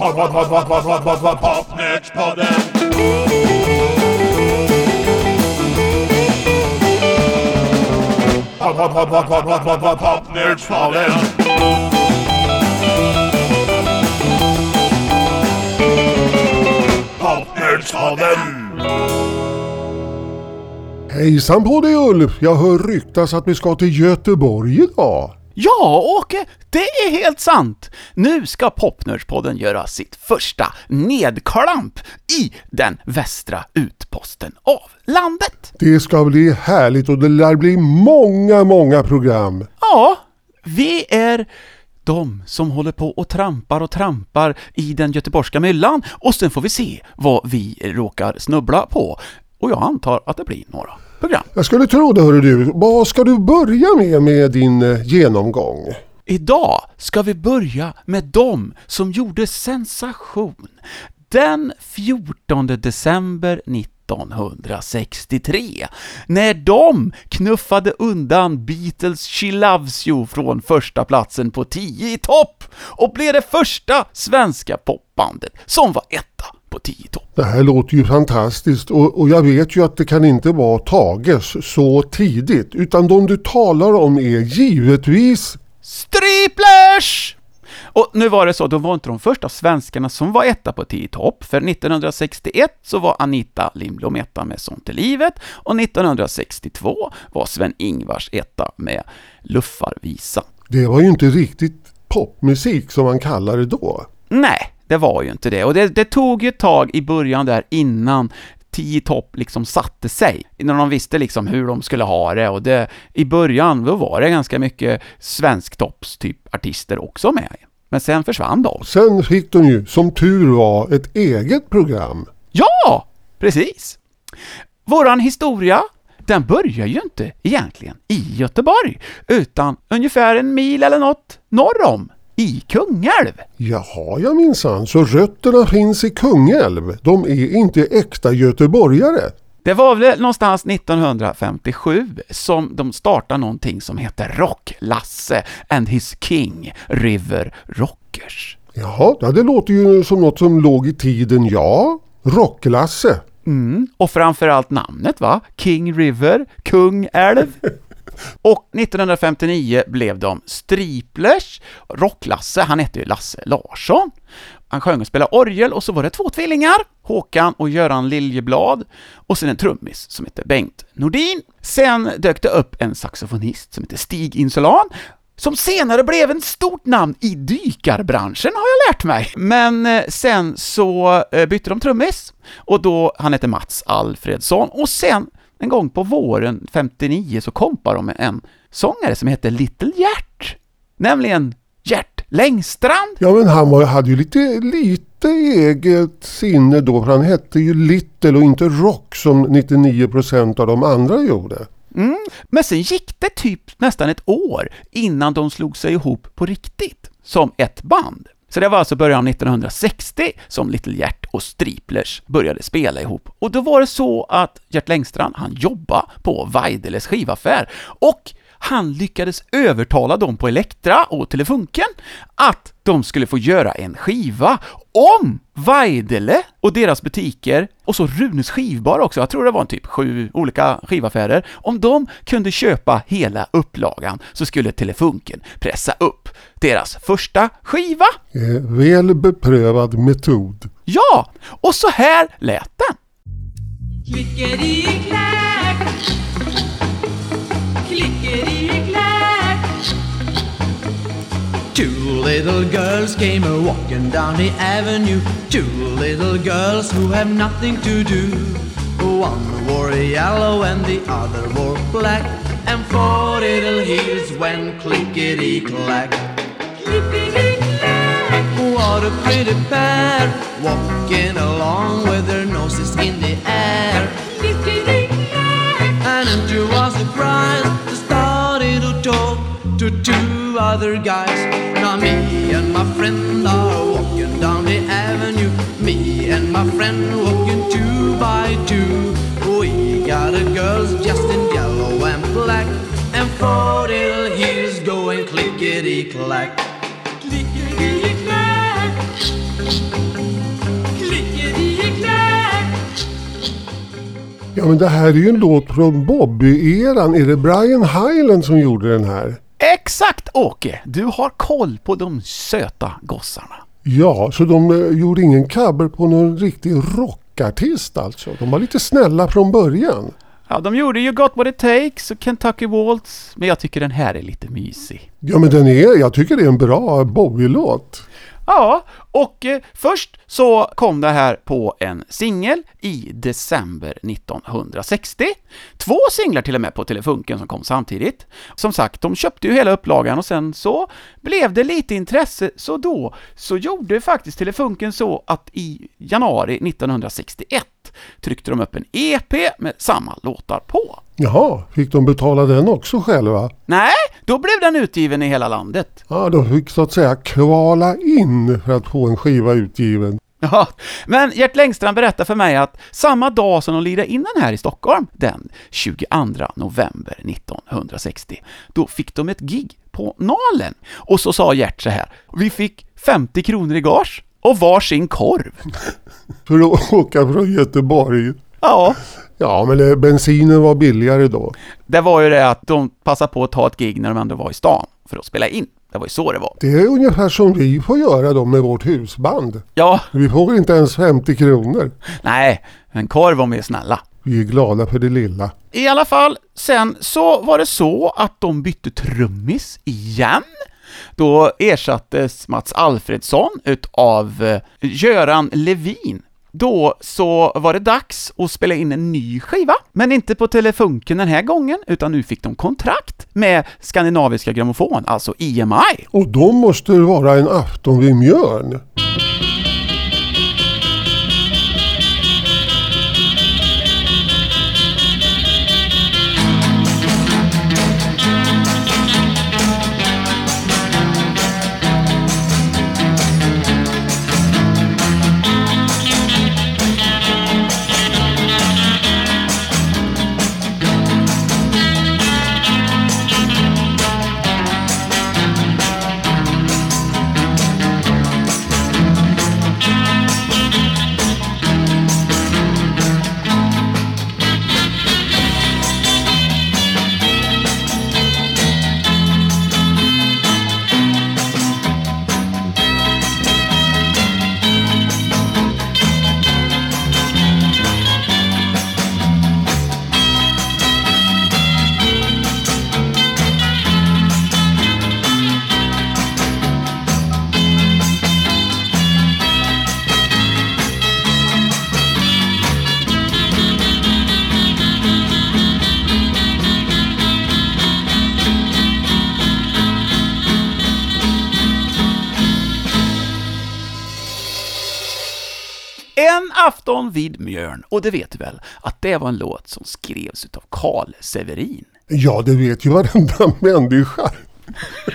Pod, pod, pod, pod, pod, pod, pod, pod, Popnördspodden. Pod, pod, pod, pod, pod, pod, pod, pod, Popnördspodden. Popnördspodden. Hejsan på dig Ulf! Jag hör ryktas att vi ska till Göteborg idag. Ja, Åke, det är helt sant! Nu ska Popnördspodden göra sitt första nedklamp i den västra utposten av landet. Det ska bli härligt och det lär bli många, många program. Ja, vi är de som håller på och trampar och trampar i den göteborgska myllan och sen får vi se vad vi råkar snubbla på. Och jag antar att det blir några program. Jag skulle tro det hörru du. Vad ska du börja med med din eh, genomgång? Idag ska vi börja med dem som gjorde sensation den 14 december 1963 när de knuffade undan Beatles She Loves You från första platsen på 10 i topp och blev det första svenska popbandet som var etta på 10 i topp. Det här låter ju fantastiskt och, och jag vet ju att det kan inte vara Tages så tidigt utan de du talar om är givetvis Striplers! Och nu var det så, de var inte de första svenskarna som var etta på 10 topp, för 1961 så var Anita Lindblom etta med Sånt i livet, och 1962 var Sven-Ingvars etta med Luffarvisa. Det var ju inte riktigt popmusik som man kallar det då. Nej, det var ju inte det, och det, det tog ju ett tag i början där innan 10 topp liksom satte sig, när de visste liksom hur de skulle ha det och det, i början då var det ganska mycket svensktopps typ artister också med. Men sen försvann de. Sen fick de ju, som tur var, ett eget program. Ja, precis. Våran historia, den börjar ju inte egentligen i Göteborg, utan ungefär en mil eller något norr om, i Kungälv. Jaha, ja minsann, så rötterna finns i Kungälv. De är inte äkta göteborgare. Det var väl någonstans 1957 som de startade någonting som heter Rock-Lasse and his King River Rockers. Jaha, ja, det låter ju som något som låg i tiden, ja. Rocklasse. Mm, och framförallt namnet va? King River, Kung Älv. Och 1959 blev de Striplers, Rock-Lasse, han hette ju Lasse Larsson. Han sjöng och spelade orgel och så var det två tvillingar, Håkan och Göran Liljeblad, och sen en trummis som hette Bengt Nordin. Sen dök det upp en saxofonist som hette Stig Insulan, som senare blev en stort namn i dykarbranschen har jag lärt mig. Men eh, sen så eh, bytte de trummis, och då, han hette Mats Alfredsson, och sen en gång på våren 59 så kompade de med en sångare som hette Little Gert, nämligen Gert Längstrand. Ja, men han var, hade ju lite, lite eget sinne då, för han hette ju Little och inte Rock som 99% av de andra gjorde. Mm. Men sen gick det typ nästan ett år innan de slog sig ihop på riktigt, som ett band. Så det var alltså början av 1960 som Little Gert och Striplers började spela ihop. Och då var det så att Gert Längstrand, han jobbade på Weideles skivaffär och han lyckades övertala dem på Elektra och Telefunken att de skulle få göra en skiva om Weidele och deras butiker, och så Runes skivbar också, jag tror det var en typ sju olika skivaffärer, om de kunde köpa hela upplagan så skulle Telefunken pressa upp deras första skiva. Eh, väl beprövad metod. Ja, och så här lät den. Klickeri-klack Klickeri-klack Two little girls came a walking down the avenue. Two little girls who have nothing to do. One wore yellow and the other wore black. And four little heels went clickety clack. What a pretty pair, walking along with their noses in the air. And to our surprise, they started to talk to two other guys. Now me and my friend are walking down the avenue. Me and my friend walking two by two. We got a girls just in yellow and black, and four little heels going clickety-clack clickety clack. Ja men det här är ju en låt från Bobby-eran. Är det Brian Hyland som gjorde den här? Exakt Åke! Du har koll på de söta gossarna. Ja, så de eh, gjorde ingen cover på någon riktig rockartist alltså. De var lite snälla från början. Ja, de gjorde ju Got What It Takes och Kentucky Waltz, men jag tycker den här är lite mysig. Ja men den är, jag tycker det är en bra Bobby-låt. Ja, och eh, först så kom det här på en singel i december 1960. Två singlar till och med på Telefunken som kom samtidigt. Som sagt, de köpte ju hela upplagan och sen så blev det lite intresse, så då så gjorde faktiskt Telefunken så att i januari 1961 tryckte de upp en EP med samma låtar på. Jaha, fick de betala den också själva? Nej, då blev den utgiven i hela landet. Ja, de fick så att säga kvala in för att få en skiva utgiven. Ja, men Gert Längstrand berättar för mig att samma dag som de lirade in den här i Stockholm, den 22 november 1960, då fick de ett gig på Nalen. Och så sa Gert så här, vi fick 50 kronor i gage och varsin korv. För att åka från Göteborg. Ja, Ja, men eh, bensinen var billigare då. det var ju det att de passade på att ta ett gig när de ändå var i stan för att spela in. Det var ju så det var. Det är ungefär som vi får göra då med vårt husband. Ja, Vi får inte ens 50 kronor. nej, en korv om vi är snälla. Vi är glada för det lilla. I alla fall, sen så var det så att de bytte trummis igen. Då ersattes Mats Alfredsson utav eh, Göran Levin. Då så var det dags att spela in en ny skiva, men inte på Telefunken den här gången, utan nu fick de kontrakt med Skandinaviska Grammofon, alltså EMI. Och då måste det vara en afton vid Mjörn. Vid Mjörn, och det vet du väl, att det var en låt som skrevs utav Carl Severin. Ja, det vet ju varenda människa.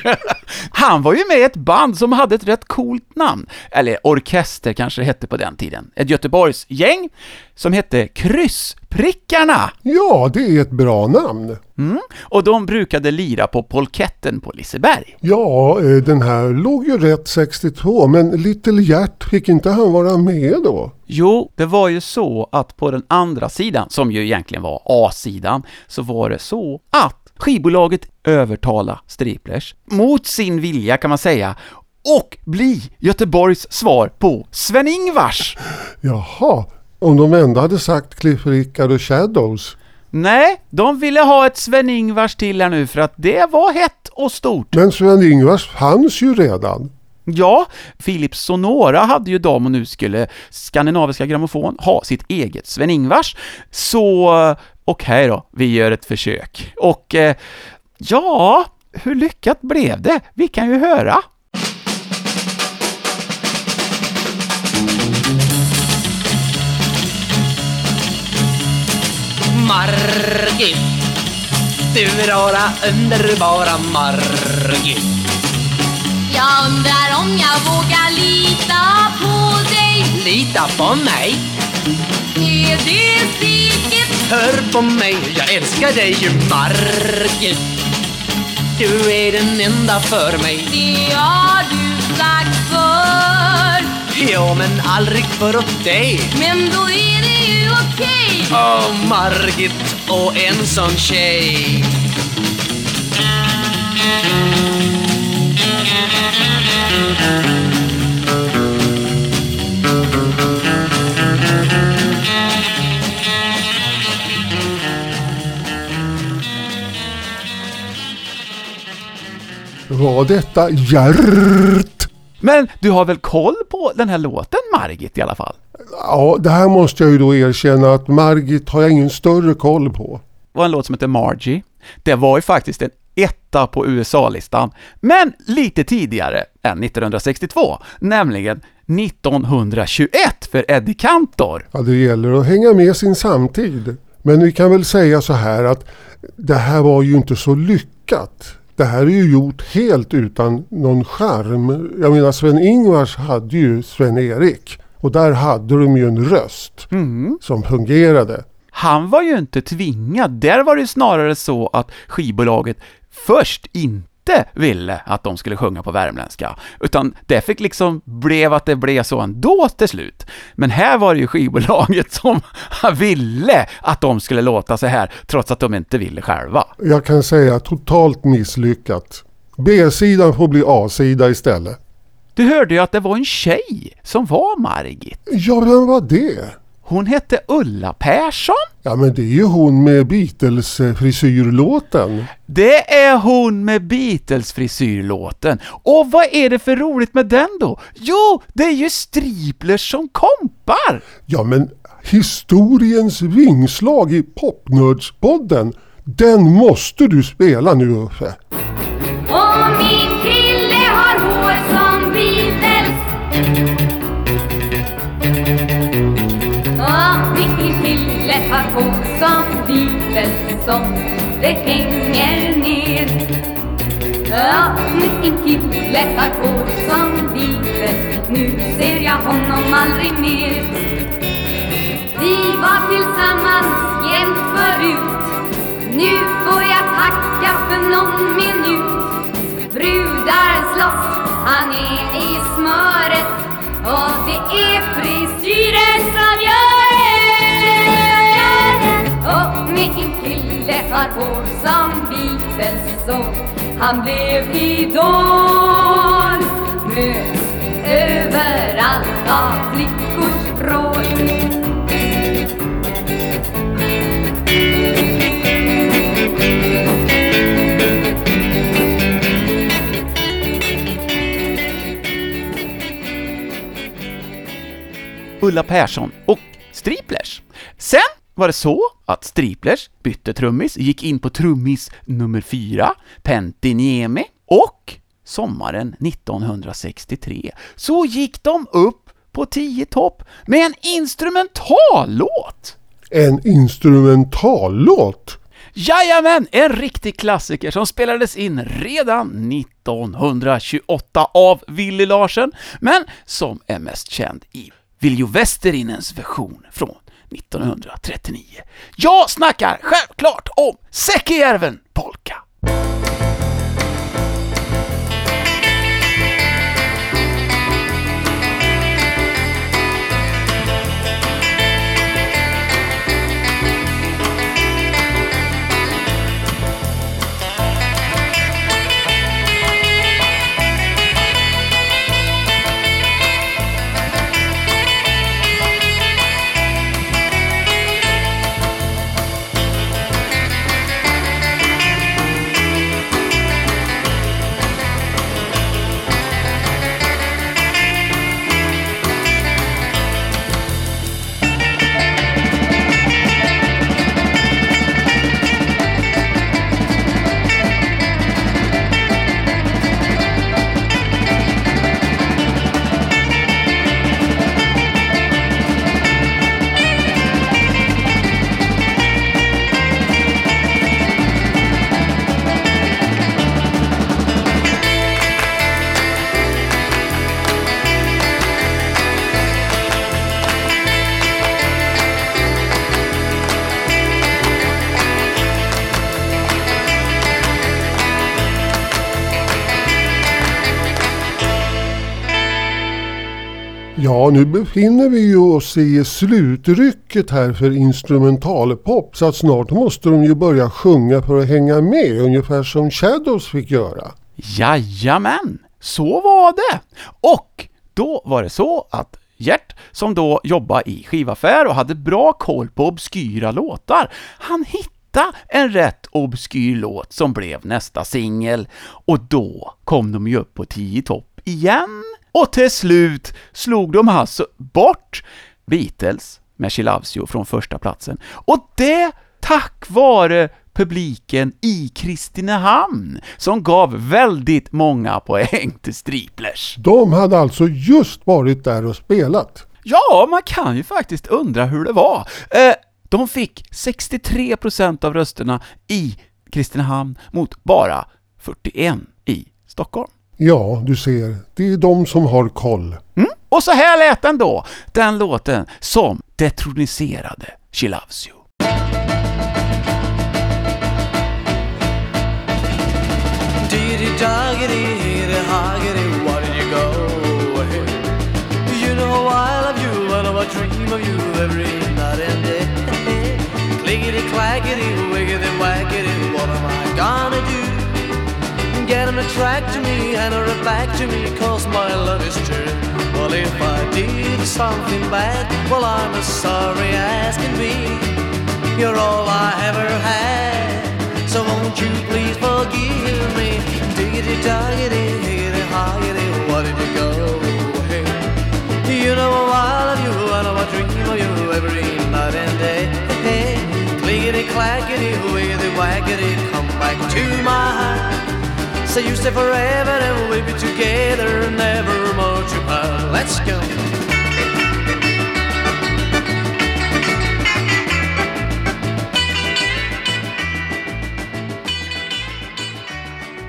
Han var ju med i ett band som hade ett rätt coolt namn, eller orkester kanske det hette på den tiden. Ett Göteborgs gäng som hette Kryssprickarna. Ja, det är ett bra namn. Mm. Och de brukade lira på Polketten på Liseberg. Ja, eh, den här låg ju rätt 62, men Little Gert, fick inte han vara med då? Jo, det var ju så att på den andra sidan, som ju egentligen var A-sidan, så var det så att skivbolaget övertala Striplers, mot sin vilja kan man säga, och bli Göteborgs svar på Sven-Ingvars. Jaha, om de ändå hade sagt Cliff Richard och Shadows. Nej, de ville ha ett Sven-Ingvars till här nu för att det var hett och stort. Men Sven-Ingvars fanns ju redan. Ja, Philips Sonora hade ju dem och nu skulle Skandinaviska Grammofon ha sitt eget Sven-Ingvars. Så okej då, vi gör ett försök. Och eh, ja, hur lyckat blev det? Vi kan ju höra. Margit Du rara underbara Margit jag undrar om jag vågar lita på dig Lita på mig Är det säkert? Hör på mig, jag älskar dig Margit Du är den enda för mig Det har du sagt förr Ja, men aldrig för åt dig. Men då är det ju okej. Åh, Margit och en sån tjej. Var detta Gert? Men du har väl koll på den här låten Margit i alla fall? Ja, det här måste jag ju då erkänna att Margit har jag ingen större koll på. Det var en låt som heter Margie. Det var ju faktiskt en etta på USA-listan, men lite tidigare än 1962, nämligen 1921 för Eddie Cantor. Ja, det gäller att hänga med sin samtid. Men vi kan väl säga så här att det här var ju inte så lyckat. Det här är ju gjort helt utan någon charm. Jag menar Sven-Ingvars hade ju Sven-Erik. Och där hade de ju en röst som fungerade. Han var ju inte tvingad, där var det snarare så att skivbolaget först inte ville att de skulle sjunga på värmländska, utan det fick liksom blev att det blev så ändå till slut. Men här var det ju skivbolaget som ville att de skulle låta så här, trots att de inte ville själva. Jag kan säga totalt misslyckat. B-sidan får bli A-sida istället. Du hörde ju att det var en tjej som var Margit. Ja, vem var det? Hon hette Ulla Persson. Ja, men det är ju hon med Beatles-frisyrlåten. Det är hon med Beatles-frisyrlåten. Och vad är det för roligt med den då? Jo, det är ju Striplers som kompar! Ja, men historiens vingslag i Popnördspodden, den måste du spela nu Uffe. Träffa har som Beatles som det hänger ner. Ja, en kille har på som Beatles. Nu ser jag honom aldrig mer. Vi var tillsammans jämt förut. Nu får jag tacka för någon minut. Brudar slåss, han är i smöret. Och det är frisyren som gör träffar på hår sång han blev idol. Möts överallt av flickors vrål. Ulla Persson och Striplers. Sen var det så att Striplers bytte trummis, gick in på trummis nummer fyra, Pentti Niemi, och sommaren 1963 så gick de upp på 10 topp med en instrumentallåt! En instrumentallåt. Jajamän, en riktig klassiker som spelades in redan 1928 av Willy Larsen, men som är mest känd i Viljo Westerinens version från 1939. Jag snackar självklart om Säckejärven polka. Ja, nu befinner vi ju oss i slutrycket här för instrumentalpop så att snart måste de ju börja sjunga för att hänga med, ungefär som Shadows fick göra. Jajamän, så var det! Och då var det så att Gert, som då jobbade i skivaffär och hade bra koll på obskyra låtar, han hittade en rätt obskyr låt som blev nästa singel, och då kom de ju upp på 10 topp igen, och till slut slog de alltså bort Beatles med She Loves You från första platsen. Och det tack vare publiken i Kristinehamn, som gav väldigt många poäng till Striplers. De hade alltså just varit där och spelat. Ja, man kan ju faktiskt undra hur det var. Eh, de fick 63% av rösterna i Kristinehamn mot bara 41 i Stockholm. Ja, du ser, det är de som har koll. Mm? Och så här lät den då, den låten som detroniserade She Loves You. Diddy Get him to me and her back to me, cause my love is true. Well, if I did something bad, well, I'm as sorry as can be. You're all I ever had. So won't you please forgive me? Diggity doggity, higgity hoggity, what did you go? Hey, you know I love you, I know I dream of you every night and day. Hey, clickety clackety, wiggity waggity, come back to my heart. Say you stay forever and we'll be together, never more to part. Let's go.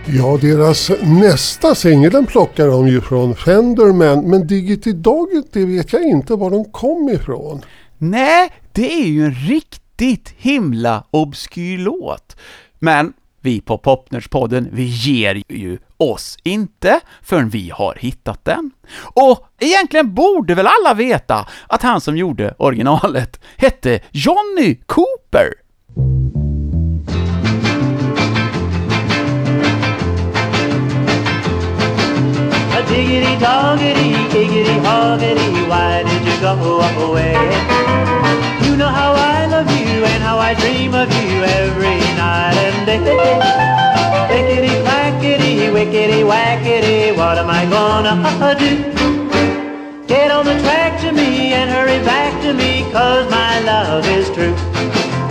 Ja, deras nästa singel den plockar de ju från Fender men, men Diggity Dogget det vet jag inte var de kom ifrån. Nej, det är ju en riktigt himla obskyr låt. Men vi på Popnörspodden, vi ger ju oss inte förrän vi har hittat den. Och egentligen borde väl alla veta att han som gjorde originalet hette Johnny Cooper. Diggity doggity, iggity, hoggity, why did you go away? You know how I love you and how I dream of you every night and day. Lickety clackety, wickety wackety, what am I gonna uh, do? Get on the track to me and hurry back to me, cause my love is true.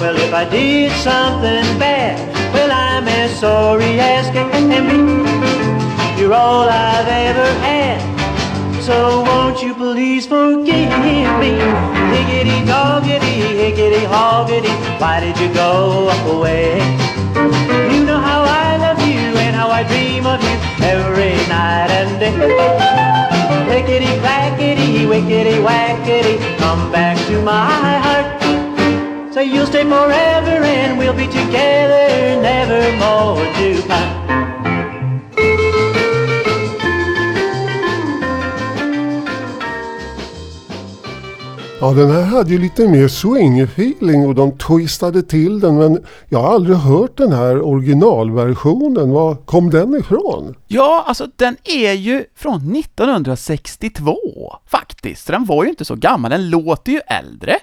Well, if I did something bad, well, I'm as sorry as can be. You're all I've ever had. So won't you please forgive me? Higgity doggity, higgity hoggity, why did you go away? You know how I love you and how I dream of you every night and day. Lickety clackety, wickety wackety, come back to my heart. Say you'll stay forever and we'll be together, never more to part. Ja, den här hade ju lite mer swing-feeling och de twistade till den men jag har aldrig hört den här originalversionen. Var kom den ifrån? Ja, alltså den är ju från 1962 faktiskt, så den var ju inte så gammal, den låter ju äldre.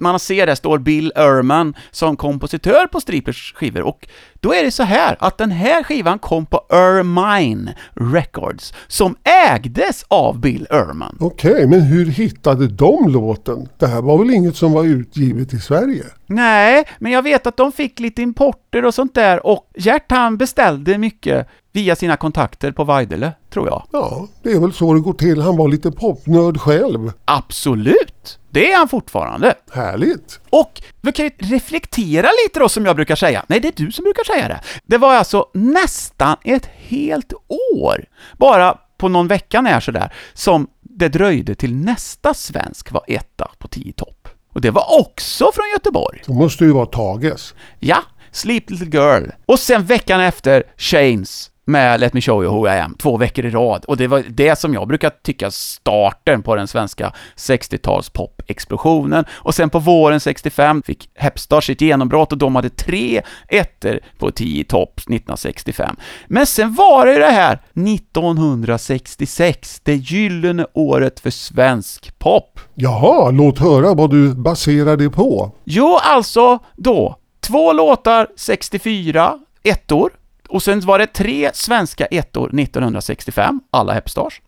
Man ser där står Bill Erman som kompositör på Strippers skivor och då är det så här att den här skivan kom på Ermine Records som ägdes av Bill Erman. Okej, men hur hittade de låten? Det här var väl inget som var utgivet i Sverige? Nej, men jag vet att de fick lite importer och sånt där och Gert han beställde mycket via sina kontakter på Vajdele, tror jag. Ja, det är väl så det går till. Han var lite popnörd själv. Absolut! Det är han fortfarande. Härligt! Och vi kan ju reflektera lite då, som jag brukar säga. Nej, det är du som brukar säga det. Det var alltså nästan ett helt år, bara på någon vecka när sådär, som det dröjde till nästa svensk var etta på 10 topp. Och det var också från Göteborg. Det måste ju vara Tages. Ja, Sleep Little Girl. Och sen veckan efter, Shanes med Let Me Show You Who I Am två veckor i rad. Och det var det som jag brukar tycka starten på den svenska 60-tals pop-explosionen. Och sen på våren 65 fick Hepstar sitt genombrott och de hade tre ettor på 10 topp 1965. Men sen var det det här 1966, det gyllene året för svensk pop. Jaha, låt höra vad du baserar det på. Jo, alltså då, två låtar 64, ettor, och sen var det tre svenska ettor 1965, alla Hepstars.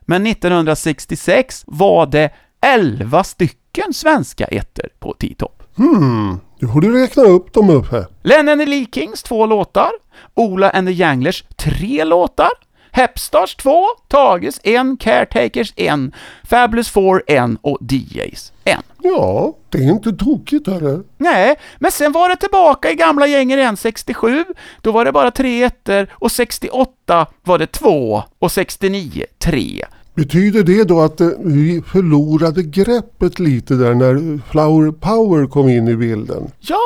Men 1966 var det 11 stycken svenska ettor på T-top. Hmm, du räkna upp dem upp här. Lennon Lee Kings två låtar, Ola and the Janglers tre låtar, Hepstars två, Tages en, Caretakers en, Fabulous Four en och DJs en. Ja, det är inte tokigt hörru. Nej, men sen var det tillbaka i gamla gängen igen 67, då var det bara tre ettor och 68 var det två och 69 tre. Betyder det då att eh, vi förlorade greppet lite där när Flower Power kom in i bilden? Ja,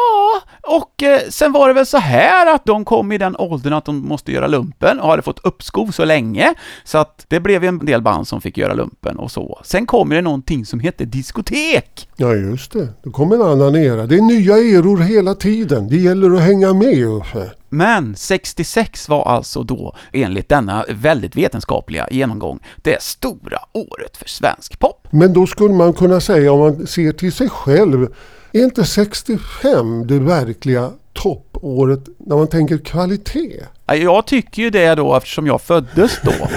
och eh, sen var det väl så här att de kom i den åldern att de måste göra lumpen och hade fått uppskov så länge, så att det blev en del band som fick göra lumpen och så. Sen kommer det någonting som heter diskotek. Ja just det, det kom en annan era. Det är nya eror hela tiden. Det gäller att hänga med Uffe. Men 66 var alltså då, enligt denna väldigt vetenskapliga genomgång, det stora året för svensk pop. Men då skulle man kunna säga om man ser till sig själv, är inte 65 det verkliga toppåret när man tänker kvalitet? Ja, Jag tycker ju det då eftersom jag föddes då.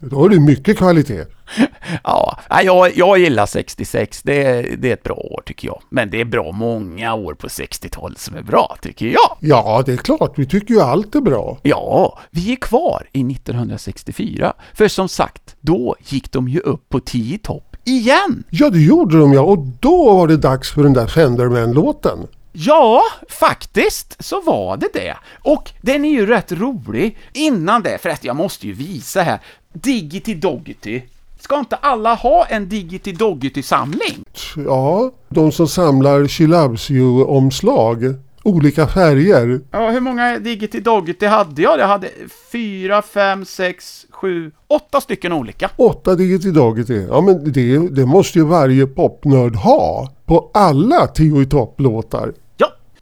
Då har du mycket kvalitet. Ja, ja, jag, jag gillar 66, det, det är ett bra år tycker jag. Men det är bra många år på 60-talet som är bra, tycker jag. Ja, det är klart, vi tycker ju allt är bra. Ja, vi är kvar i 1964. För som sagt, då gick de ju upp på 10 topp igen. Ja, det gjorde de ja, och då var det dags för den där Fenderman-låten. Ja, faktiskt så var det det. Och den är ju rätt rolig. Innan det, förresten, jag måste ju visa här. Diggity Doggity. Ska inte alla ha en Diggity Doggity-samling? Ja, de som samlar She Loves You-omslag. Olika färger. Ja, hur många Diggity Doggity hade jag? Jag hade fyra, fem, sex, sju, åtta stycken olika. Åtta Diggity Doggity. Ja, men det, det måste ju varje popnörd ha. På alla Tio i topp-låtar.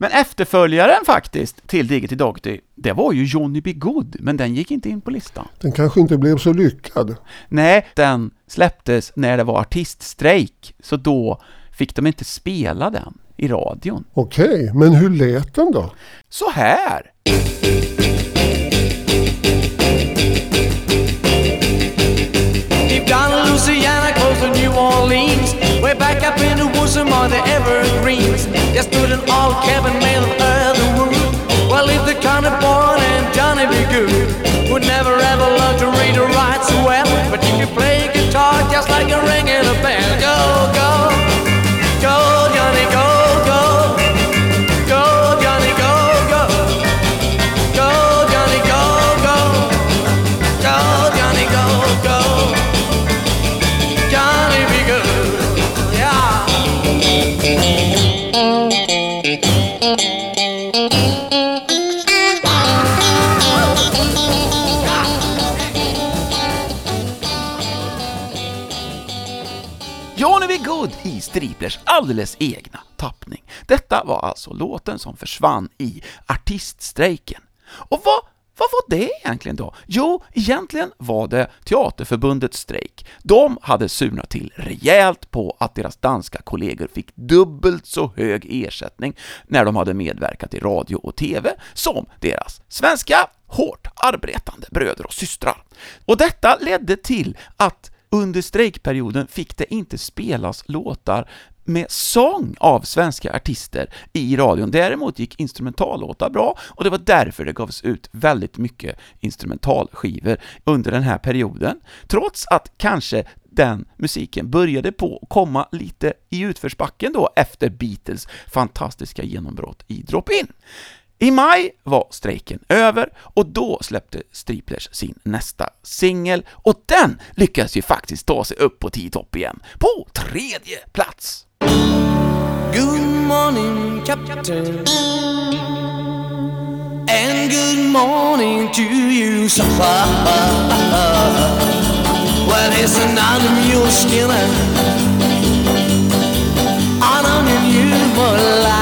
Men efterföljaren faktiskt till Diggity Doggity, det var ju Johnny B. Good, men den gick inte in på listan. Den kanske inte blev så lyckad. Nej, den släpptes när det var artiststrejk, så då fick de inte spela den i radion. Okej, men hur lät den då? Så här. Louisiana, close to New Orleans, way back up in the woods among the evergreens, Just put an all cabin mail Striplers alldeles egna tappning. Detta var alltså låten som försvann i artiststrejken. Och vad, vad var det egentligen då? Jo, egentligen var det Teaterförbundets strejk. De hade surnat till rejält på att deras danska kollegor fick dubbelt så hög ersättning när de hade medverkat i radio och TV som deras svenska hårt arbetande bröder och systrar. Och detta ledde till att under strejkperioden fick det inte spelas låtar med sång av svenska artister i radion. Däremot gick instrumentallåtar bra och det var därför det gavs ut väldigt mycket instrumentalskivor under den här perioden. Trots att kanske den musiken började på att komma lite i utförsbacken då efter Beatles fantastiska genombrott i Drop-In. I maj var strejken över och då släppte Striplers sin nästa singel och den lyckades ju faktiskt ta sig upp på 10 topp igen, på tredje plats. Good morning, Captain. And good morning to you, sir. Well, listen, I'm a I don't need you for life. Hey,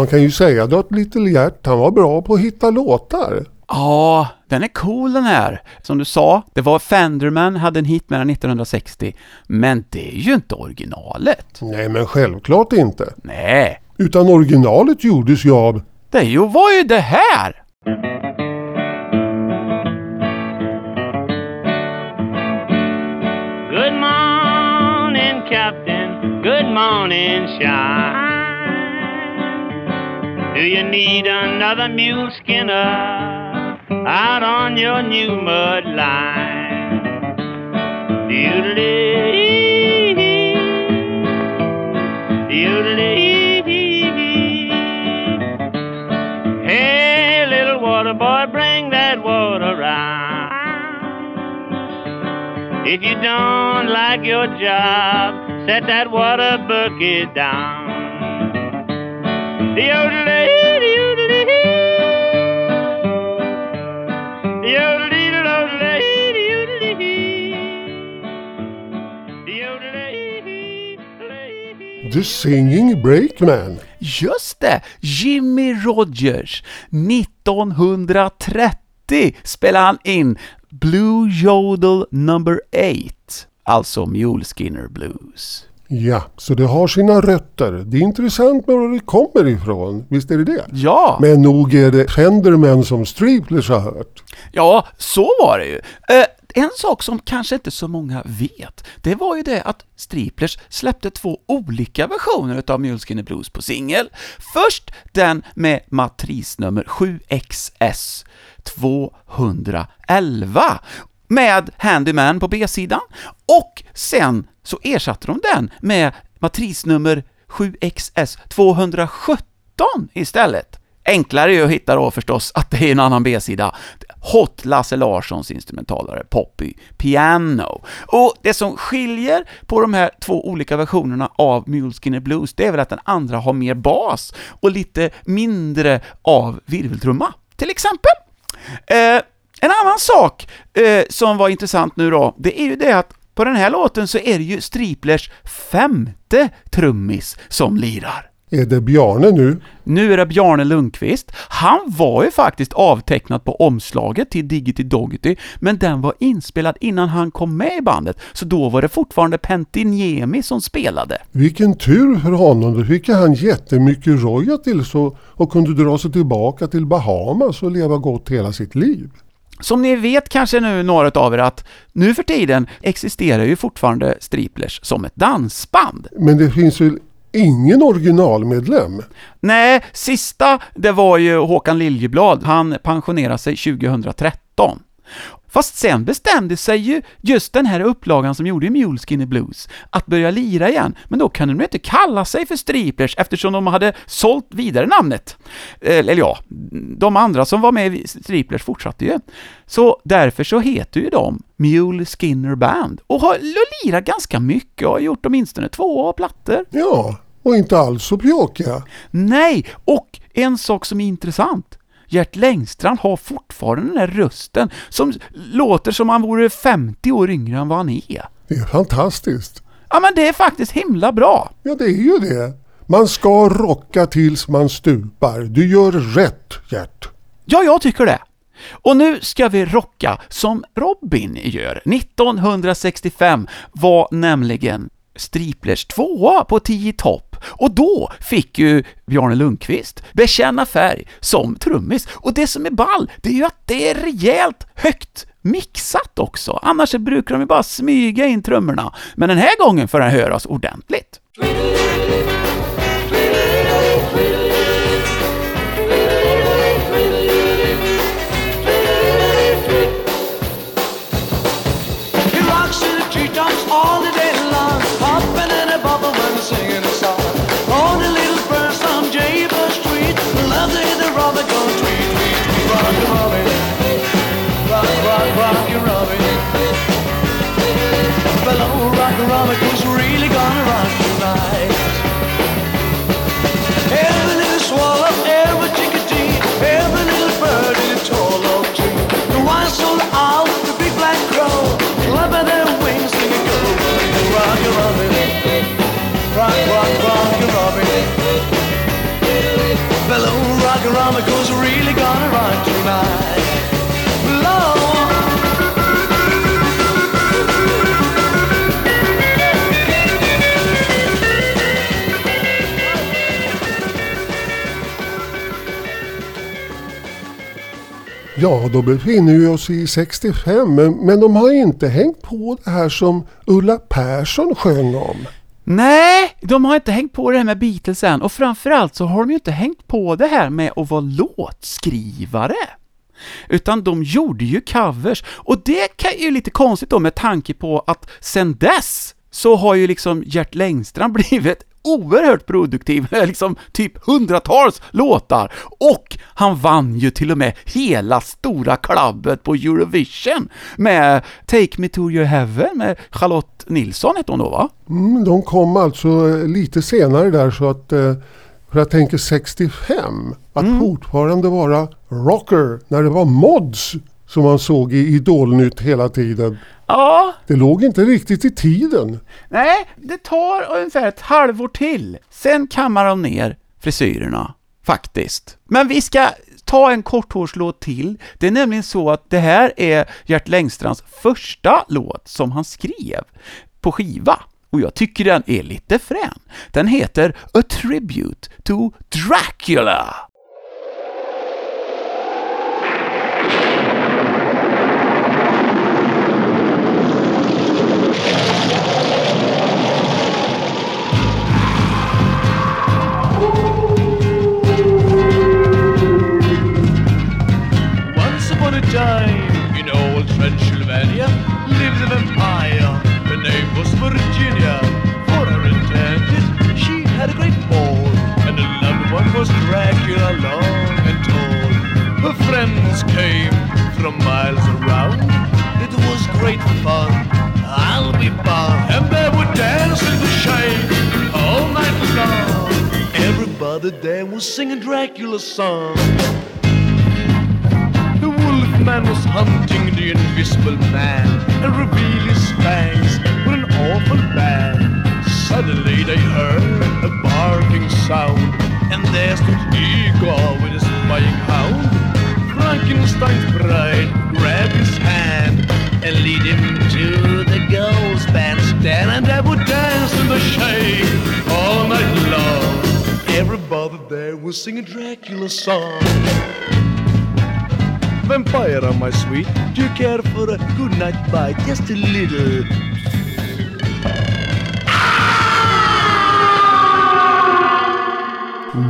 man kan ju säga då att Little Gert, han var bra på att hitta låtar. Ja, den är cool den här. Som du sa, det var Fenderman hade en hit med den 1960, men det är ju inte originalet. Nej, men självklart inte. Nej, Utan originalet gjordes ju av det ju, var ju det här! Good morning, Captain. Good morning, Shine. Do you need another mule skinner out on your new mud line? Doodle-dee, doodle-dee. Hey, little water boy, bring that water round. If you don't like your job, set that water bucket down. The Singing Breakman. Just det! Jimmy Rogers. 1930 spelade han in Blue Jodel number 8, alltså Mule Skinner Blues. Ja, så det har sina rötter. Det är intressant med var det kommer ifrån. Visst är det det? Ja, Men nog är det Fenderman som Streeplers har hört. ja, så var det ju. Eh, en sak som kanske inte så många vet, det var ju det att Striplers släppte två olika versioner utav Mule Skinner Blues på singel. Först den med matrisnummer 7XS 211 med Handyman på B-sidan och sen så ersatte de den med matrisnummer 7XS 217 istället. Enklare är ju att hitta då förstås att det är en annan B-sida. Hot Lasse Larssons instrumentalare Poppy Piano. Och det som skiljer på de här två olika versionerna av Muleskinner Blues, det är väl att den andra har mer bas och lite mindre av virveltrumma, till exempel. Eh, en annan sak eh, som var intressant nu då, det är ju det att på den här låten så är det ju Striplers femte trummis som lirar. Är det Bjarne nu? Nu är det Bjarne Lundqvist. Han var ju faktiskt avtecknad på omslaget till Diggity Doggity, men den var inspelad innan han kom med i bandet, så då var det fortfarande Pentiniemi som spelade. Vilken tur för honom. Då fick han jättemycket royalties och, och kunde dra sig tillbaka till Bahamas och leva gott hela sitt liv. Som ni vet kanske nu några av er att nu för tiden existerar ju fortfarande Striplers som ett dansband. Men det finns väl ingen originalmedlem? Nej, sista det var ju Håkan Liljeblad. Han pensionerade sig 2013. Fast sen bestämde sig ju just den här upplagan som gjorde Mule Skinny Blues att börja lira igen, men då kan de inte kalla sig för Striplers eftersom de hade sålt vidare namnet. Eh, Eller ja, de andra som var med i Striplers fortsatte ju. Så därför så heter ju de Mule Skinner Band och har lirat ganska mycket och har gjort åtminstone två plattor. Ja, Och inte alls så pjåkiga. Nej, och en sak som är intressant. Gert Längstrand har fortfarande den här rösten som låter som han vore 50 år yngre än vad han är. Det är fantastiskt. Ja, men det är faktiskt himla bra. Ja, det är ju det. Man ska rocka tills man stupar. Du gör rätt, Gert. Ja, jag tycker det. Och nu ska vi rocka som Robin gör. 1965 var nämligen Striplers tvåa på 10 topp och då fick ju Bjarne Lundqvist bekänna färg som trummis. Och det som är ball, det är ju att det är rejält högt mixat också. Annars så brukar de ju bara smyga in trummorna. Men den här gången får den höras ordentligt. Ja, då befinner vi oss i 65, men, men de har inte hängt på det här som Ulla Persson sjöng om. Nej, de har inte hängt på det här med Beatles än och framförallt så har de ju inte hängt på det här med att vara låtskrivare. Utan de gjorde ju covers och det är ju lite konstigt då med tanke på att sen dess så har ju liksom Gert Längstrand blivit oerhört produktiv, med liksom typ hundratals låtar och han vann ju till och med hela stora klabbet på Eurovision med Take Me To Your Heaven med Charlotte Nilsson hette hon då va? Mm, de kom alltså eh, lite senare där så att eh, för jag tänker 65, att fortfarande vara rocker när det var mods som man såg i Idolnytt hela tiden. Ja, Det låg inte riktigt i tiden. Nej, det tar ungefär ett halvår till. Sen kammar de ner frisyrerna, faktiskt. Men vi ska ta en korthårslåt till. Det är nämligen så att det här är Gert Längstrands första låt som han skrev på skiva. Och jag tycker den är lite frän. Den heter A Tribute to Dracula. Time, in old Transylvania, lived a vampire. Her name was Virginia. For her enchanted, she had a great ball, and her loved one was Dracula, long and tall. Her friends came from miles around. It was great fun. I'll be bound, and they would dance in the shade all night long. Everybody there was singing Dracula's song. The man was hunting the invisible man and revealed his fangs with an awful bang. Suddenly they heard a barking sound, and there stood Igor with his spying hound. Frankenstein's bride grabbed his hand and lead him to the ghost bandstand, and they would dance in the shade all night long. Everybody there was singing Dracula's song. Vampire, my sweet, do you care for a good night bite? Just a little.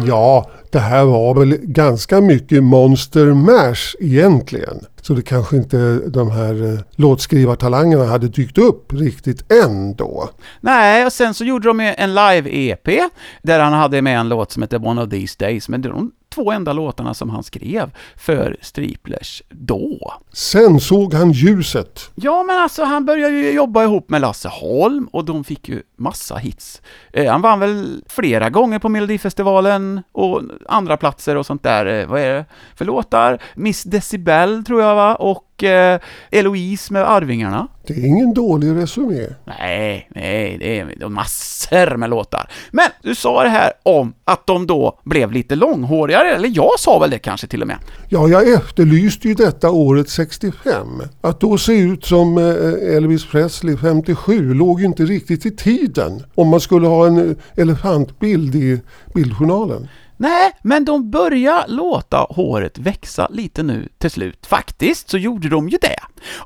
Ja, det här var väl ganska mycket Monster Mash egentligen. Så det kanske inte de här eh, låtskrivartalangerna hade dykt upp riktigt än då. Nej, och sen så gjorde de ju en live-EP där han hade med en låt som heter One of these days, men de två enda låtarna som han skrev för Striplers då. Sen såg han ljuset. Ja, men alltså han började ju jobba ihop med Lasse Holm och de fick ju massa hits. Eh, han vann väl flera gånger på Melodifestivalen och andra platser och sånt där. Eh, vad är det för låtar? Miss Decibel tror jag va? Och eh, Eloise med Arvingarna. Det är ingen dålig resumé. Nej, nej, det är, det är massor med låtar. Men du sa det här om att de då blev lite långhårigare, eller jag sa väl det kanske till och med. Ja, jag efterlyste ju detta året 65. Att då se ut som eh, Elvis Presley 57 låg ju inte riktigt i tiden. Om man skulle ha en eh, elefantbild i bildjournalen. Nej, men de börjar låta håret växa lite nu till slut. Faktiskt så gjorde de ju det.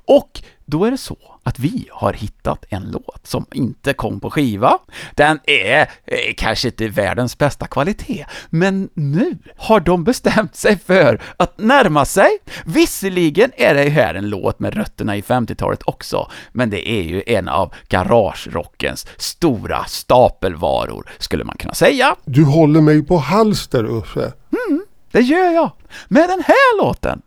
Och då är det så att vi har hittat en låt som inte kom på skiva. Den är eh, kanske inte världens bästa kvalitet, men nu har de bestämt sig för att närma sig. Visserligen är det här en låt med rötterna i 50-talet också, men det är ju en av garagerockens stora stapelvaror, skulle man kunna säga. Du håller mig på hals där uppe. Det gör jag med den här låten.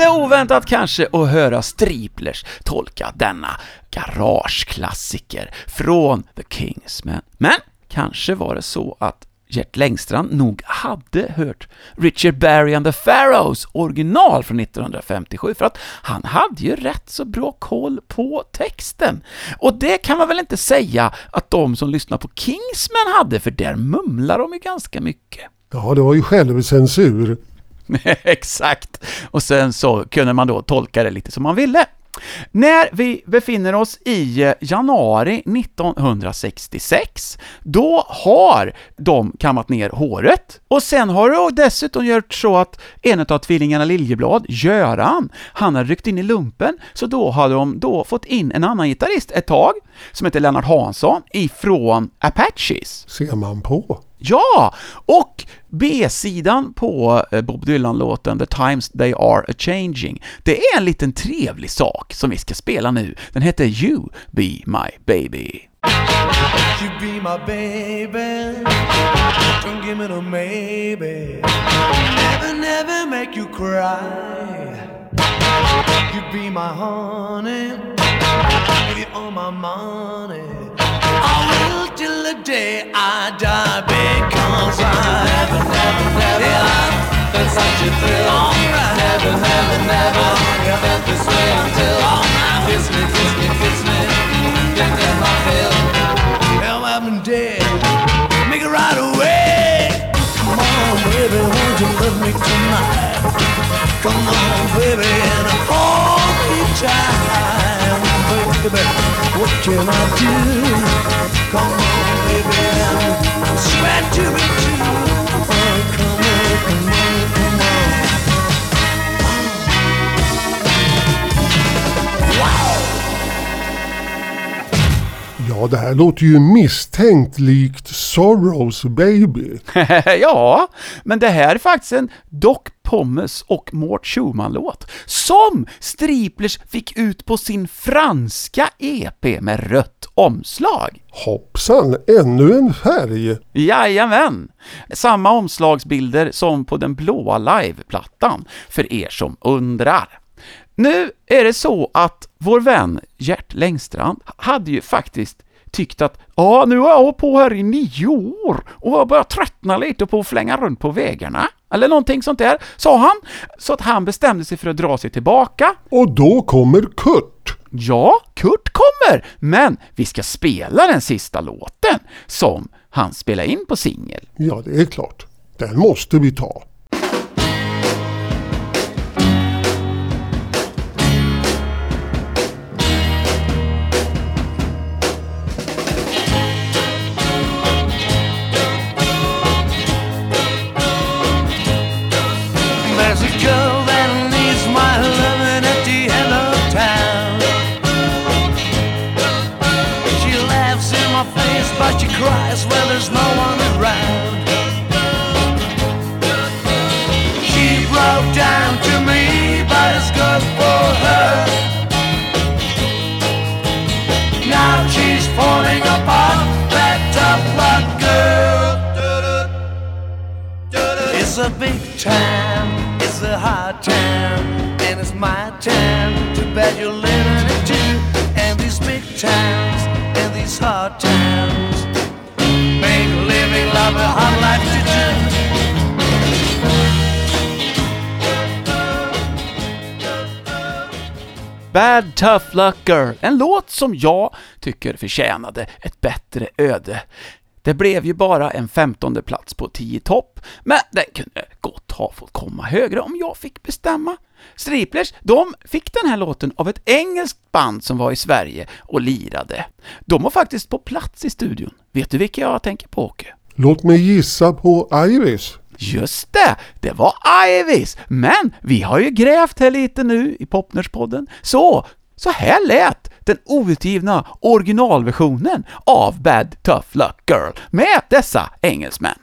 Lite oväntat kanske att höra Striplers tolka denna garageklassiker från The Kingsmen. Men kanske var det så att Gert Längstrand nog hade hört Richard Barry and the Pharaohs original från 1957, för att han hade ju rätt så bra koll på texten. Och det kan man väl inte säga att de som lyssnar på Kingsman hade, för där mumlar de ju ganska mycket. Ja, det var ju självcensur. Exakt. Och sen så kunde man då tolka det lite som man ville. När vi befinner oss i eh, januari 1966, då har de kammat ner håret. Och sen har det dessutom gjort så att en av tvillingarna Liljeblad, Göran, han har ryckt in i lumpen, så då har de då fått in en annan gitarrist ett tag, som heter Lennart Hansson, ifrån Apaches. Ser man på. Ja! Och B-sidan på eh, Bob Dylan-låten The Times They Are A-Changing, det är en liten trevlig sak som vi ska spela nu. Den heter You Be My Baby. You be my baby. Don't give me no maybe. Never, never make you cry. You be my honey. Give you all my money. Till the day I die because I never, never, never yeah, felt such a thrill. Right. Never, never, never felt this way until all right. kiss me, kiss me, kiss me. Get in my. Well, I've been dead. Make it right away. Come on, baby, won't you love me tonight? Come on, baby, and hold me tight. Baby, what can I do? Come on, baby, sweat to me. Oh, come on, on. Ja, det här låter ju misstänkt likt Sorrows Baby. ja, men det här är faktiskt en Doc Pommes och Mort Schumann-låt som Striplers fick ut på sin franska EP med rött omslag. Hoppsan, ännu en färg. Jajamän! Samma omslagsbilder som på den blåa liveplattan, för er som undrar. Nu är det så att vår vän Gert Längstrand hade ju faktiskt tyckt att ja, nu har jag hållit på här i nio år och jag börjar tröttna lite på att flänga runt på vägarna. Eller någonting sånt där, sa han. Så att han bestämde sig för att dra sig tillbaka. Och då kommer Kurt. Ja, Kurt kommer, men vi ska spela den sista låten som han spelar in på singel. Ja, det är klart. Den måste vi ta. Time, it's a hard time, and it's my time. Too bad you're living it too. And these big times and these hard times make living love a hard life to do. Bad Tough Lucker, en låt som jag tycker förtjänade ett bättre öde. Det blev ju bara en femtonde plats på 10 topp, men den kunde gott ha fått komma högre om jag fick bestämma. Striplers, de fick den här låten av ett engelskt band som var i Sverige och lirade. De var faktiskt på plats i studion. Vet du vilka jag tänker på, Åke? Låt mig gissa på Iris. Just det, det var Ivis! Men vi har ju grävt här lite nu i Popnerspodden, så så här lät den outgivna originalversionen av Bad Tough Luck Girl med dessa engelsmän.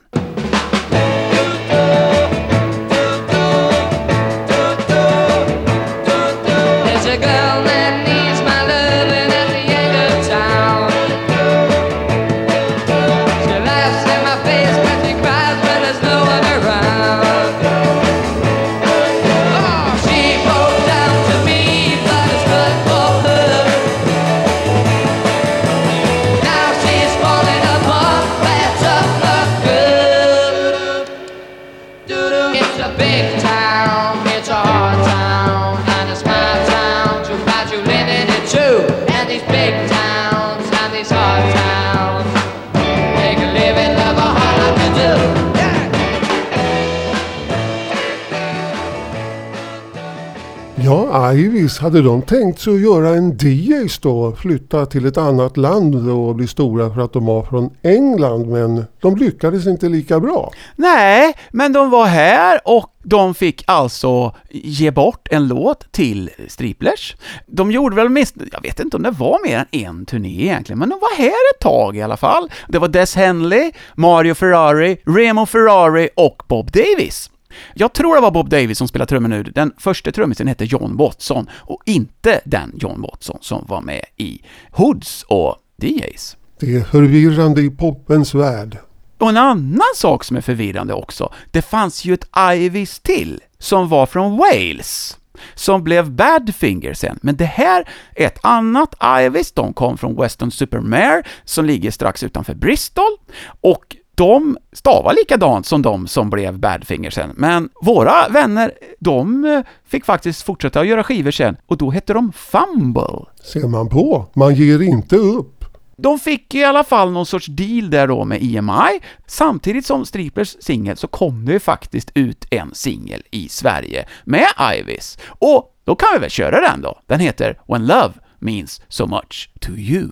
Ja, Iris, hade de tänkt sig att göra en DJs då? Flytta till ett annat land och bli stora för att de var från England, men de lyckades inte lika bra. Nej, men de var här och de fick alltså ge bort en låt till Striplers. De gjorde väl minst, jag vet inte om det var mer än en turné egentligen, men de var här ett tag i alla fall. Det var Des Henley, Mario Ferrari, Remo Ferrari och Bob Davis. Jag tror det var Bob Davis som spelade trummor nu. Den första trummisen hette John Watson och inte den John Watson som var med i Hoods och DJs. Det är förvirrande i popens värld. Och en annan sak som är förvirrande också, det fanns ju ett Ivis till, som var från Wales, som blev Badfinger sen, men det här är ett annat Ivis, de kom från Weston Supermare, som ligger strax utanför Bristol, och de stavar likadant som de som blev Badfinger sen, men våra vänner, de eh, fick faktiskt fortsätta att göra skivor sen, och då hette de Fumble. Ser man på, man ger inte upp. De fick i alla fall någon sorts deal där då med EMI. Samtidigt som Striplers singel så kom det ju faktiskt ut en singel i Sverige med Ivis. Och då kan vi väl köra den då. Den heter When Love Means So Much To You.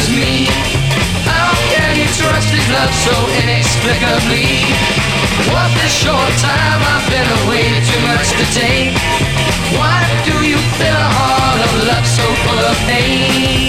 As me? How can you trust his love so inexplicably? What this short time I've been away, too much to take. Why do you fill a heart of love so full of pain?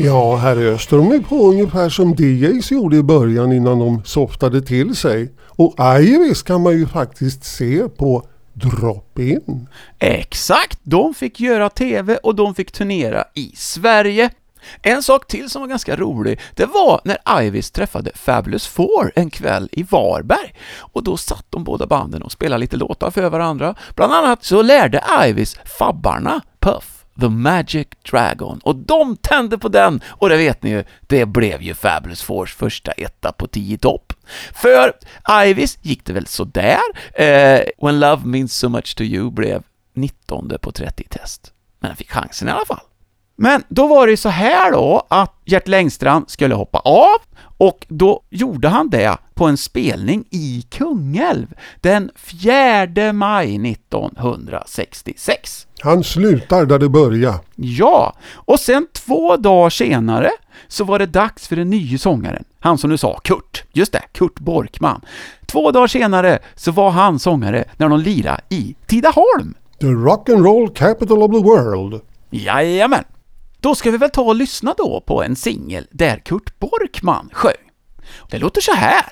Ja, här öste de är på ungefär som DJs gjorde i början innan de softade till sig. Och Iris kan man ju faktiskt se på Drop-In. Exakt! De fick göra TV och de fick turnera i Sverige. En sak till som var ganska rolig, det var när Ivis träffade Fabulous Four en kväll i Varberg. Och då satt de båda banden och spelade lite låtar för varandra. Bland annat så lärde Ivis Fabbarna Puff The Magic Dragon och de tände på den och det vet ni ju, det blev ju Fabulous Fours första etta på 10 topp. För Ivis gick det väl sådär. Eh, When Love Means So Much To You blev 19 på 30 test. Men han fick chansen i alla fall. Men då var det ju så här då att Gert Längstrand skulle hoppa av och då gjorde han det på en spelning i Kungälv den 4 maj 1966. Han slutar där det börjar. Ja, och sen två dagar senare så var det dags för den nya sångaren, han som du sa, Kurt, just det, Kurt Borkman. Två dagar senare så var han sångare när de lirade i Tidaholm. The rock and roll capital of the world. Jajamän! Då ska vi väl ta och lyssna då på en singel där Kurt Borkman sjöng. Det låter så här.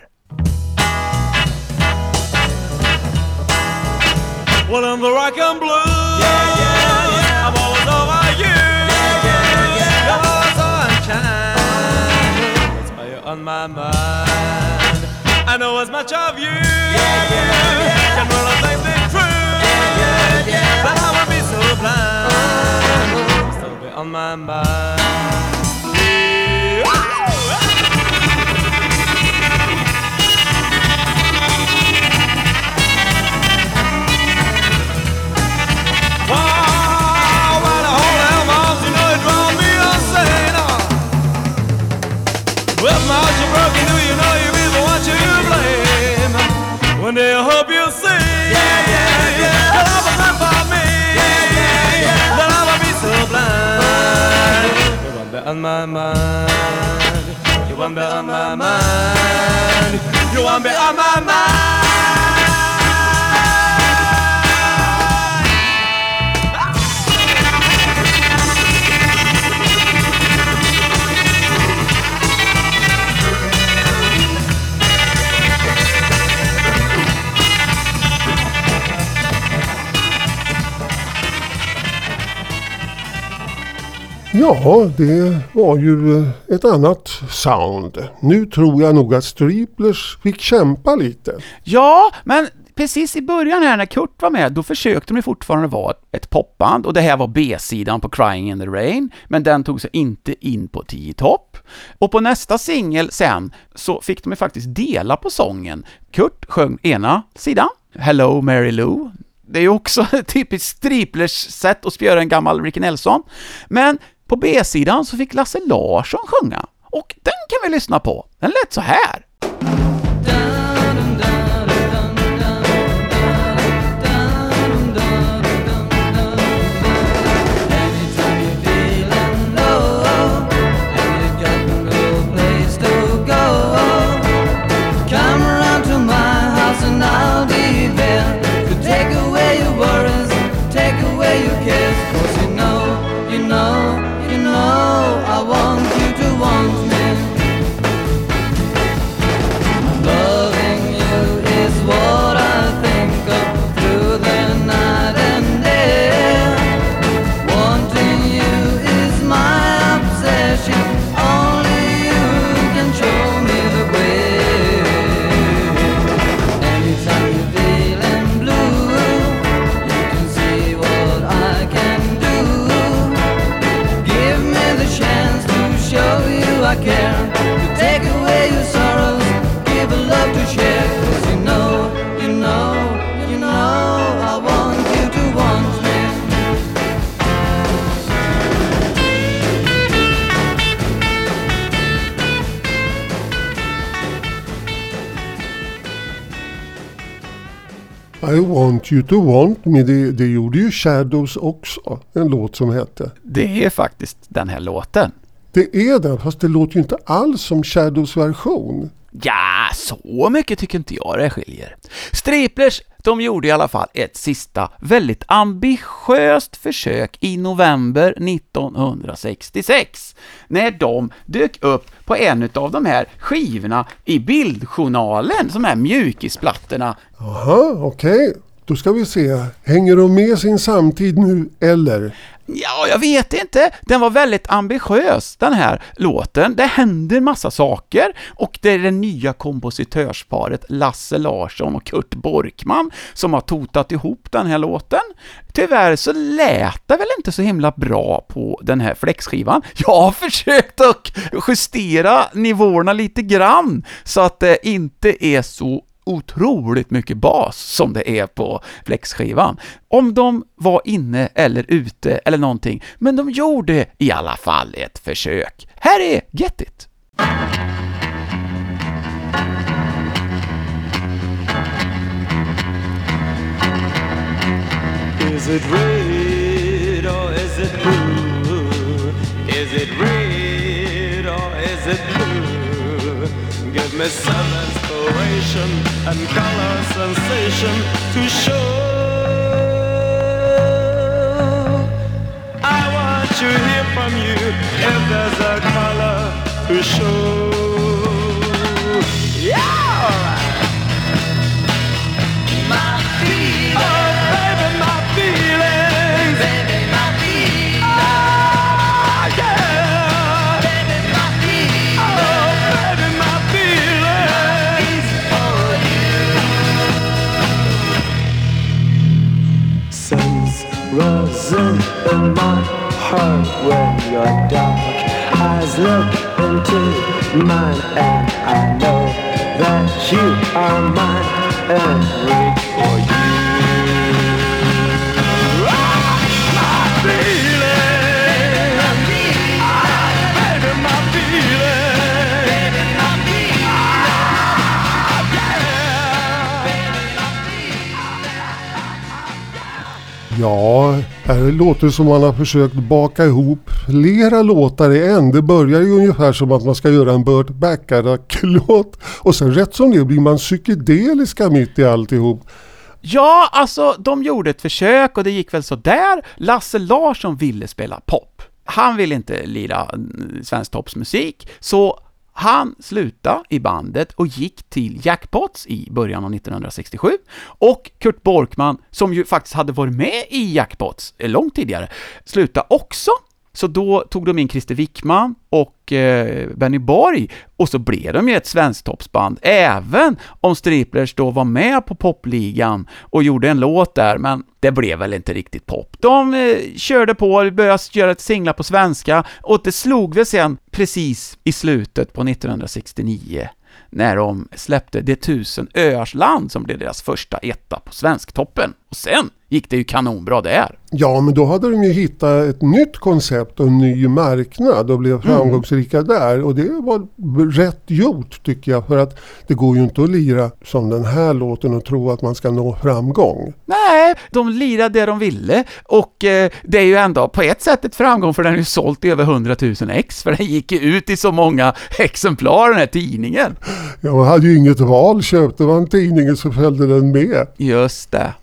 Well, I'm the rock and blue. Yeah, yeah, yeah. I'm always over you. Yeah, yeah, yeah. Always sunshine. That's why you're on my mind. I know as much of you. Yeah, yeah, yeah. On my mind. Wow, what a whole hell mouse, you know on my mind. You want be on my mind. You want be on my mind. Ja, det var ju eh, ett annat sound. Nu tror jag nog att Striplers fick kämpa lite. Ja, men precis i början här när Kurt var med, då försökte de ju fortfarande vara ett popband och det här var B-sidan på Crying in the Rain, men den tog sig inte in på 10 topp. Och på nästa singel sen så fick de ju faktiskt dela på sången. Kurt sjöng ena sidan, Hello Mary Lou, det är ju också ett typiskt Striplers sätt att spjöra en gammal Ricky Nelson. Men på B-sidan så fick Lasse Larsson sjunga, och den kan vi lyssna på. Den lät så här. Want you to want me, det, det gjorde ju Shadows också. En låt som hette. Det är faktiskt den här låten. Det är den, fast det låter ju inte alls som Shadows version. Ja, så mycket tycker inte jag det skiljer. Striplers, de gjorde i alla fall ett sista väldigt ambitiöst försök i november 1966, när de dök upp på en av de här skivorna i Bildjournalen, de här mjukisplattorna. Jaha, okej. Då ska vi se. Hänger de med sin samtid nu, eller? Ja, jag vet inte. Den var väldigt ambitiös, den här låten. Det händer massa saker och det är det nya kompositörsparet Lasse Larsson och Kurt Borkman som har totat ihop den här låten. Tyvärr så lät det väl inte så himla bra på den här flexskivan. Jag har försökt att justera nivåerna lite grann så att det inte är så otroligt mycket bas som det är på flexskivan. Om de var inne eller ute eller någonting, men de gjorde i alla fall ett försök. Här är Get It! Is it red or is it blue? Is it red or is it blue? Give me some inspiration and color sensation to show. I want to hear from you if there's a color to show. In my heart when your dark eyes look into mine, and I know that you are mine and reach for you. Ja, här låter det som man har försökt baka ihop flera låtar i en. Det börjar ju ungefär som att man ska göra en Burt Bacharach-låt och sen rätt som det blir man psykedeliska mitt i alltihop. Ja, alltså, de gjorde ett försök och det gick väl så där. Lasse Larsson ville spela pop. Han ville inte lira mm, svensk svensktoppsmusik, så han slutade i bandet och gick till Jackpots i början av 1967. Och Kurt Borkman, som ju faktiskt hade varit med i Jackpots eh, långt tidigare, slutade också. Så då tog de in Christer Wickman och eh, Benny Borg, och så blev de ju ett svensktoppsband, även om Striplers då var med på popligan och gjorde en låt där, men det blev väl inte riktigt pop. De eh, körde på, började göra ett singlar på svenska, och det slog väl sen precis i slutet på 1969 när de släppte Det tusen öars land som blev deras första etta på Svensktoppen. Och sen gick det ju kanonbra där. Ja, men då hade de ju hittat ett nytt koncept och en ny marknad och blev framgångsrika där. Och det var rätt gjort tycker jag. För att det går ju inte att lira som den här låten och tro att man ska nå framgång. Nej, de lirade det de ville och eh, det är ju ändå på ett sätt ett framgång för den har ju sålt i över 100 000 ex, för den gick ju ut i så många exemplar den här tidningen. Ja, man hade ju inget val. Köpte man tidningen så följde den med. Just det.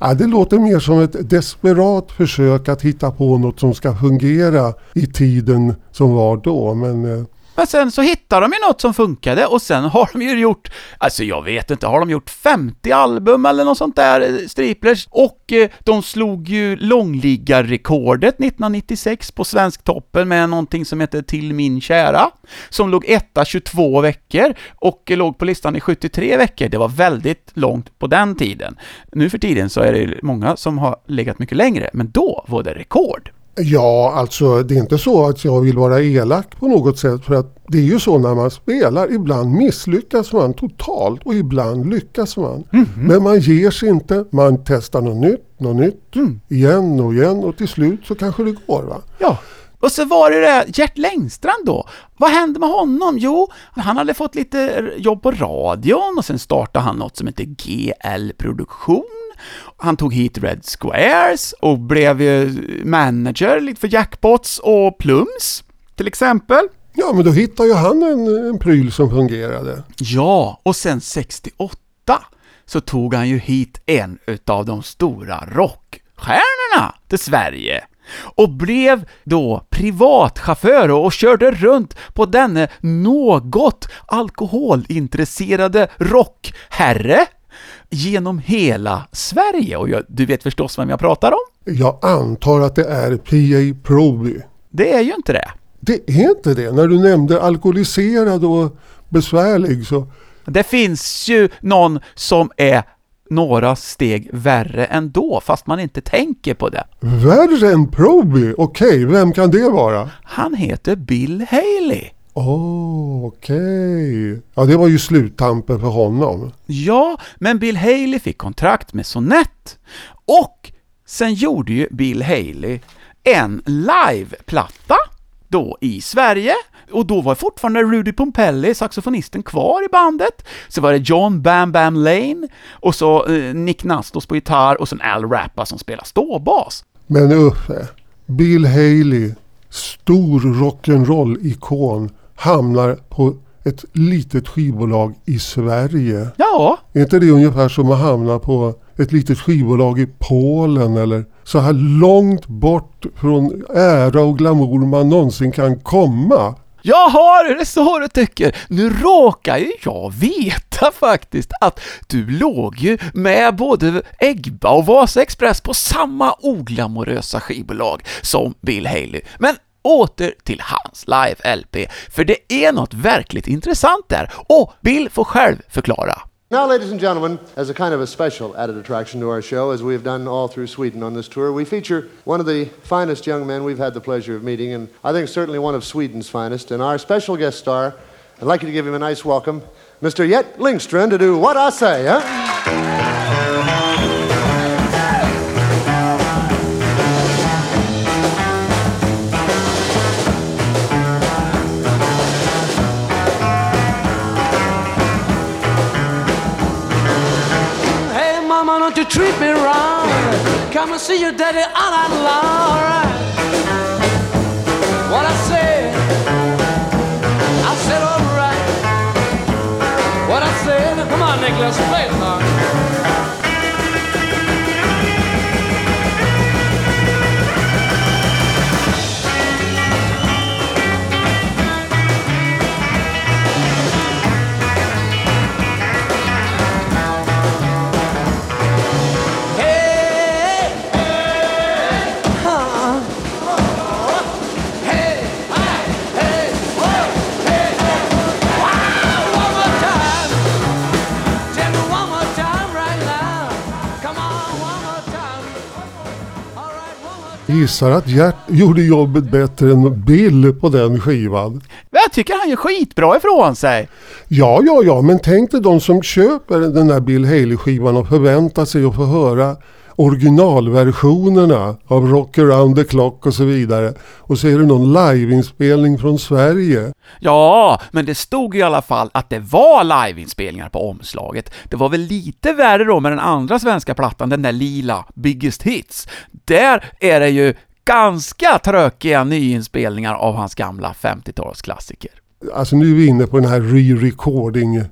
Ja, det låter mer som ett desperat försök att hitta på något som ska fungera i tiden som var då. Men eh, men sen så hittade de ju något som funkade och sen har de ju gjort, alltså jag vet inte, har de gjort 50 album eller något sånt där, eh, Striplers? Och eh, de slog ju långliggarrekordet 1996 på Svensktoppen med någonting som heter Till min kära, som låg etta 22 veckor och eh, låg på listan i 73 veckor. Det var väldigt långt på den tiden. Nu för tiden så är det många som har legat mycket längre, men då var det rekord. Ja, alltså det är inte så att jag vill vara elak på något sätt för att det är ju så när man spelar. Ibland misslyckas man totalt och ibland lyckas man. Men man ger sig inte. Man testar något nytt, något nytt, igen och igen och till slut så kanske det går va. Ja. Och så var det det Gert Längstrand då. Vad hände med honom? Jo, han hade fått lite jobb på radion och sen startade han något som heter GL Produktion. Han tog hit Red Squares och blev ju manager lite för Jackpots och Plums, till exempel. Ja, men då hittade ju han en, en pryl som fungerade. Ja, och sen 68 så tog han ju hit en utav de stora rockstjärnorna till Sverige och blev då privatchaufför och körde runt på denne något alkoholintresserade rockherre genom hela Sverige. Och jag, du vet förstås vem jag pratar om? Jag antar att det är P.A. Proby. Det är ju inte det. Det är inte det. När du nämnde alkoholiserad och besvärlig så... Det finns ju någon som är några steg värre ändå, fast man inte tänker på det. Värre än Proby? Okej, vem kan det vara? Han heter Bill Haley. Åh, okej. Ja, det var ju sluttampen för honom. Ja, men Bill Haley fick kontrakt med Sonett. Och sen gjorde ju Bill Haley en liveplatta då i Sverige. Och då var fortfarande Rudy Pompelli, saxofonisten, kvar i bandet. Så var det John Bam Bam Lane, och så eh, Nick Nastos på gitarr, och sen Al Rappa som spelar ståbas. Men Uffe, Bill Haley, stor rock'n'roll-ikon, hamnar på ett litet skivbolag i Sverige. Ja, Är inte det ungefär som att hamna på ett litet skivbolag i Polen eller så här långt bort från ära och glamour man någonsin kan komma? Jaha, är det så du tycker? Nu råkar ju jag veta faktiskt att du låg ju med både Egba och Vasa Express på samma oglamorösa skivbolag som Bill Haley. Men åter till hans live-LP, för det är något verkligt intressant där. Och Bill får själv förklara. Now, ladies and gentlemen, as a kind of a special added attraction to our show, as we've done all through Sweden on this tour, we feature one of the finest young men we've had the pleasure of meeting, and I think certainly one of Sweden's finest. And our special guest star, I'd like you to give him a nice welcome, Mr. Jet Lindström, to do what I say, huh? You treat me wrong. Come and see your daddy all night long. All right. What I said, I said all right. What I said, come on, Nicholas, play it, song. Gissar att Gert gjorde jobbet bättre än Bill på den skivan. Jag tycker han gör skitbra ifrån sig. Ja, ja, ja, men tänk dig de som köper den där Bill Haley-skivan och förväntar sig att få höra originalversionerna av Rock around the clock och så vidare. Och så är det någon liveinspelning från Sverige. Ja, men det stod i alla fall att det var liveinspelningar på omslaget. Det var väl lite värre då med den andra svenska plattan, den där lila, Biggest Hits. Där är det ju ganska trökiga nyinspelningar av hans gamla 50-talsklassiker. Alltså nu är vi inne på den här re-recording.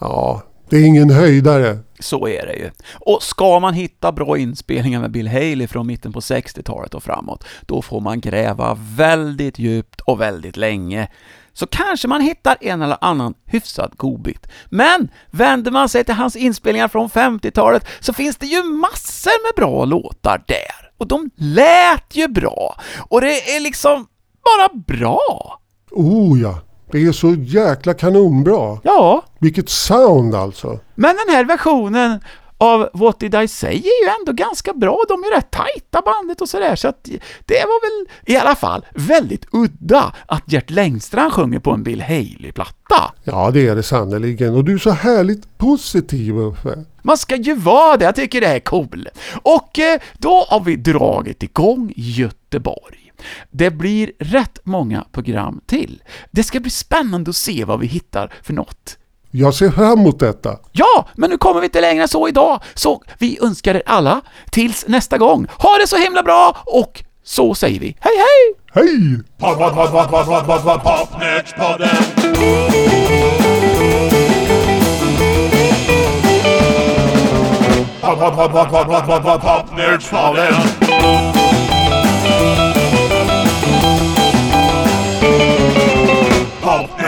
Ja, det är ingen höjdare. Så är det ju. Och ska man hitta bra inspelningar med Bill Haley från mitten på 60-talet och framåt, då får man gräva väldigt djupt och väldigt länge. Så kanske man hittar en eller annan hyfsad godbit. Men vänder man sig till hans inspelningar från 50-talet så finns det ju massor med bra låtar där. Och de lät ju bra. Och det är liksom bara bra. Oh ja, det är så jäkla kanonbra. Ja, Vilket sound alltså. Men den här versionen av What Did I Say är ju ändå ganska bra. De är rätt tajta bandet och sådär, så att det var väl i alla fall väldigt udda att Gert Längstrand sjunger på en Bill Haley-platta. Ja, det är det sannerligen. Och du är så härligt positiv Uffe. Man ska ju vara det, jag tycker det är cool. Och eh, då har vi dragit igång Göteborg. Det blir rätt många program till. Det ska bli spännande att se vad vi hittar för något Jag ser fram emot detta. Ja, men nu kommer vi inte längre än så idag, så vi önskar er alla tills nästa gång. Ha det så himla bra och så säger vi hej hej! Hej! Pod,